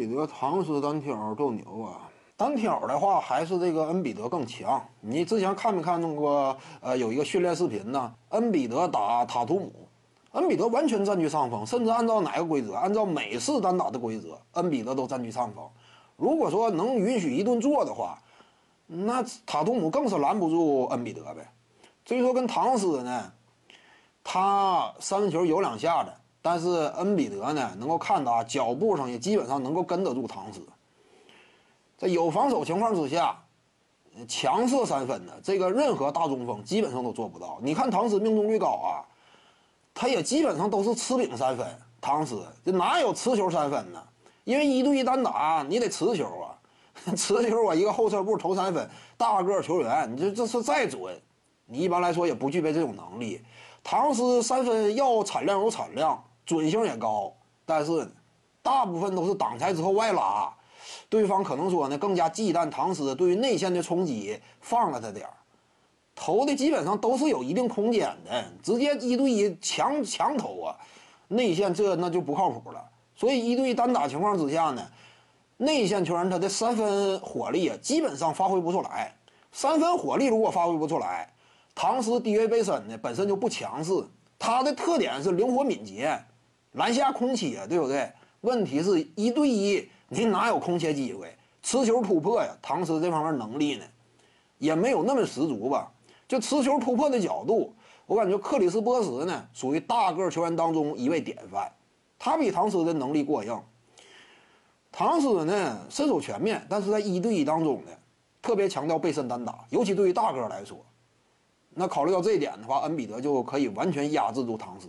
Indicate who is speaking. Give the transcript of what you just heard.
Speaker 1: 比德、唐斯、单挑斗牛啊！单挑的话，还是这个恩比德更强。你之前看没看那个？呃，有一个训练视频呢，恩比德打塔图姆，恩比德完全占据上风，甚至按照哪个规则？按照美式单打的规则，恩比德都占据上风。如果说能允许一顿做的话，那塔图姆更是拦不住恩比德呗。至于说跟唐斯呢，他三分球有两下子，但是恩比德呢，能够看到啊脚步上也基本上能够跟得住唐斯。在有防守情况之下，强射三分的这个任何大中锋基本上都做不到。你看唐斯命中率高啊，他也基本上都是持饼三分。唐斯这哪有持球三分呢？因为一对一单打你得持球啊，持球我一个后撤步投三分，大个球员，你这这是再准，你一般来说也不具备这种能力。唐斯三分要产量有产量，准性也高，但是大部分都是挡拆之后外拉。对方可能说呢，更加忌惮唐斯对于内线的冲击，放了他点儿，投的基本上都是有一定空间的，直接一对一强强投啊，内线这那就不靠谱了。所以一对一单打情况之下呢，内线球员他的三分火力啊，基本上发挥不出来。三分火力如果发挥不出来，唐斯低位背身呢本身就不强势，他的特点是灵活敏捷，篮下空切啊，对不对？问题是一对一。你哪有空切机会？持球突破呀，唐斯这方面能力呢，也没有那么十足吧。就持球突破的角度，我感觉克里斯波什呢，属于大个球员当中一位典范。他比唐斯的能力过硬。唐斯呢，身手全面，但是在一对一当中呢，特别强调背身单打，尤其对于大个来说。那考虑到这一点的话，恩比德就可以完全压制住唐斯。